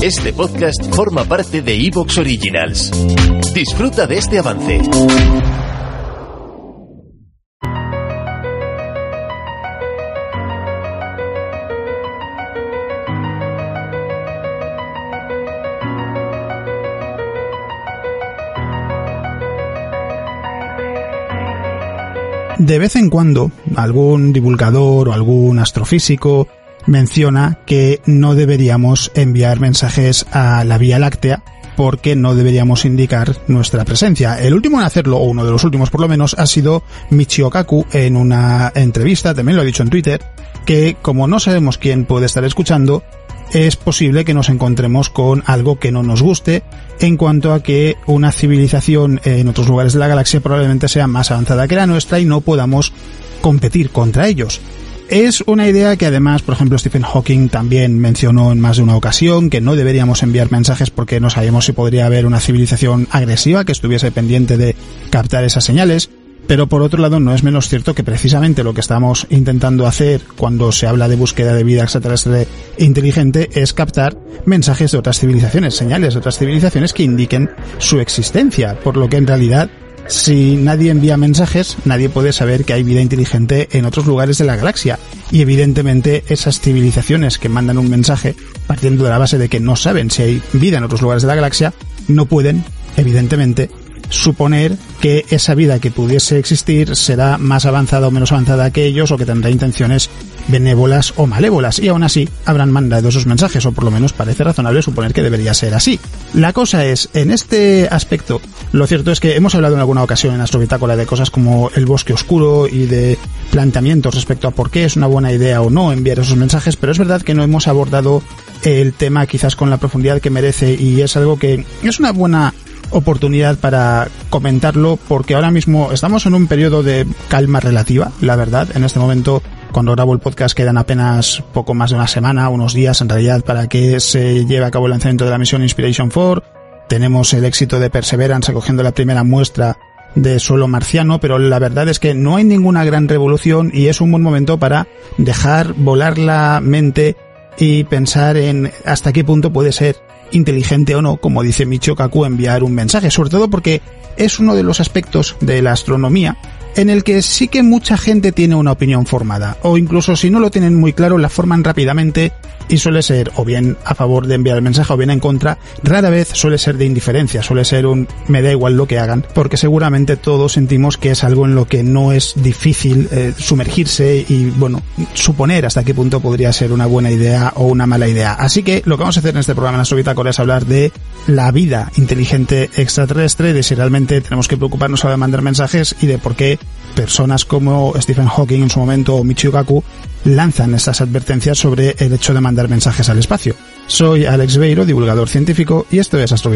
Este podcast forma parte de Evox Originals. Disfruta de este avance. De vez en cuando, algún divulgador o algún astrofísico menciona que no deberíamos enviar mensajes a la Vía Láctea porque no deberíamos indicar nuestra presencia. El último en hacerlo, o uno de los últimos por lo menos, ha sido Michio Kaku en una entrevista, también lo ha dicho en Twitter, que como no sabemos quién puede estar escuchando, es posible que nos encontremos con algo que no nos guste en cuanto a que una civilización en otros lugares de la galaxia probablemente sea más avanzada que la nuestra y no podamos competir contra ellos. Es una idea que además, por ejemplo, Stephen Hawking también mencionó en más de una ocasión, que no deberíamos enviar mensajes porque no sabemos si podría haber una civilización agresiva que estuviese pendiente de captar esas señales. Pero por otro lado, no es menos cierto que precisamente lo que estamos intentando hacer cuando se habla de búsqueda de vida extraterrestre inteligente es captar mensajes de otras civilizaciones, señales de otras civilizaciones que indiquen su existencia, por lo que en realidad si nadie envía mensajes, nadie puede saber que hay vida inteligente en otros lugares de la galaxia. Y evidentemente esas civilizaciones que mandan un mensaje, partiendo de la base de que no saben si hay vida en otros lugares de la galaxia, no pueden, evidentemente, suponer que esa vida que pudiese existir será más avanzada o menos avanzada que ellos o que tendrá intenciones benévolas o malévolas y aún así habrán mandado esos mensajes o por lo menos parece razonable suponer que debería ser así. La cosa es, en este aspecto, lo cierto es que hemos hablado en alguna ocasión en Astrobitácora de cosas como el bosque oscuro y de planteamientos respecto a por qué es una buena idea o no enviar esos mensajes, pero es verdad que no hemos abordado el tema quizás con la profundidad que merece y es algo que es una buena oportunidad para comentarlo porque ahora mismo estamos en un periodo de calma relativa, la verdad. En este momento, cuando grabo el podcast, quedan apenas poco más de una semana, unos días en realidad, para que se lleve a cabo el lanzamiento de la misión Inspiration 4. Tenemos el éxito de Perseverance recogiendo la primera muestra de suelo marciano, pero la verdad es que no hay ninguna gran revolución y es un buen momento para dejar volar la mente y pensar en hasta qué punto puede ser inteligente o no, como dice Michio Kaku, enviar un mensaje, sobre todo porque es uno de los aspectos de la astronomía en el que sí que mucha gente tiene una opinión formada, o incluso si no lo tienen muy claro, la forman rápidamente y suele ser o bien a favor de enviar el mensaje o bien en contra, rara vez suele ser de indiferencia, suele ser un me da igual lo que hagan, porque seguramente todos sentimos que es algo en lo que no es difícil eh, sumergirse y bueno, suponer hasta qué punto podría ser una buena idea o una mala idea. Así que lo que vamos a hacer en este programa en la es hablar de la vida inteligente extraterrestre, de si realmente tenemos que preocuparnos a de mandar mensajes y de por qué personas como Stephen Hawking en su momento o Michio Kaku lanzan estas advertencias sobre el hecho de mandar mensajes al espacio. Soy Alex Beiro, divulgador científico, y esto es Astro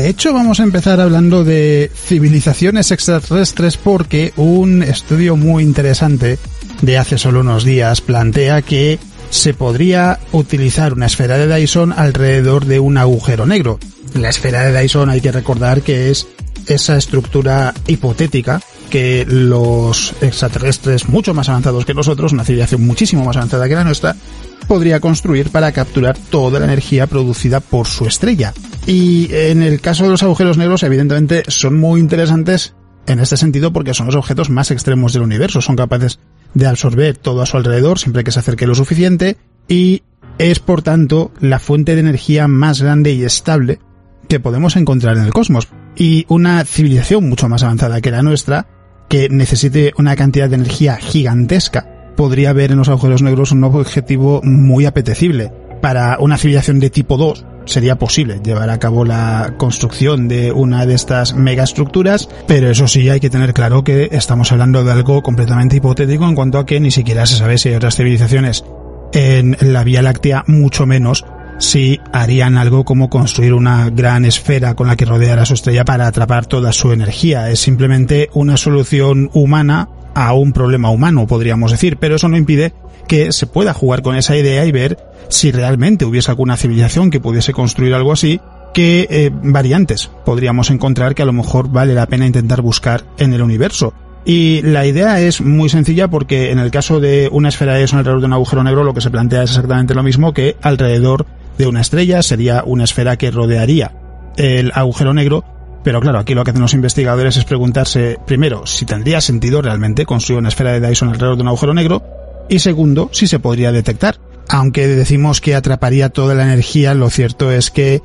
De hecho, vamos a empezar hablando de civilizaciones extraterrestres porque un estudio muy interesante de hace solo unos días plantea que se podría utilizar una esfera de Dyson alrededor de un agujero negro. La esfera de Dyson hay que recordar que es esa estructura hipotética que los extraterrestres mucho más avanzados que nosotros, una civilización muchísimo más avanzada que la nuestra, podría construir para capturar toda la energía producida por su estrella. Y en el caso de los agujeros negros, evidentemente, son muy interesantes en este sentido porque son los objetos más extremos del universo. Son capaces de absorber todo a su alrededor siempre que se acerque lo suficiente y es por tanto la fuente de energía más grande y estable que podemos encontrar en el cosmos. Y una civilización mucho más avanzada que la nuestra, que necesite una cantidad de energía gigantesca podría ver en los agujeros negros un objetivo muy apetecible. Para una civilización de tipo 2 sería posible llevar a cabo la construcción de una de estas megaestructuras, pero eso sí hay que tener claro que estamos hablando de algo completamente hipotético en cuanto a que ni siquiera se sabe si hay otras civilizaciones en la Vía Láctea, mucho menos si harían algo como construir una gran esfera con la que rodear a su estrella para atrapar toda su energía. Es simplemente una solución humana a un problema humano, podríamos decir, pero eso no impide que se pueda jugar con esa idea y ver si realmente hubiese alguna civilización que pudiese construir algo así, qué eh, variantes podríamos encontrar que a lo mejor vale la pena intentar buscar en el universo. Y la idea es muy sencilla porque en el caso de una esfera de eso alrededor de un agujero negro lo que se plantea es exactamente lo mismo que alrededor de una estrella sería una esfera que rodearía el agujero negro. Pero claro, aquí lo que hacen los investigadores es preguntarse, primero, si tendría sentido realmente construir una esfera de Dyson alrededor de un agujero negro, y segundo, si se podría detectar. Aunque decimos que atraparía toda la energía, lo cierto es que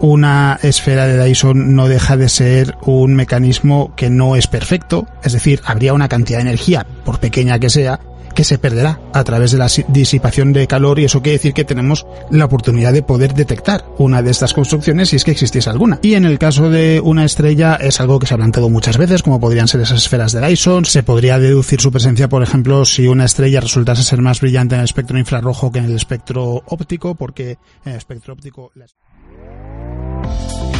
una esfera de Dyson no deja de ser un mecanismo que no es perfecto, es decir, habría una cantidad de energía, por pequeña que sea, que se perderá a través de la disipación de calor y eso quiere decir que tenemos la oportunidad de poder detectar una de estas construcciones si es que existiese alguna. Y en el caso de una estrella es algo que se ha planteado muchas veces, como podrían ser esas esferas de Dyson. Se podría deducir su presencia, por ejemplo, si una estrella resultase ser más brillante en el espectro infrarrojo que en el espectro óptico, porque en el espectro óptico...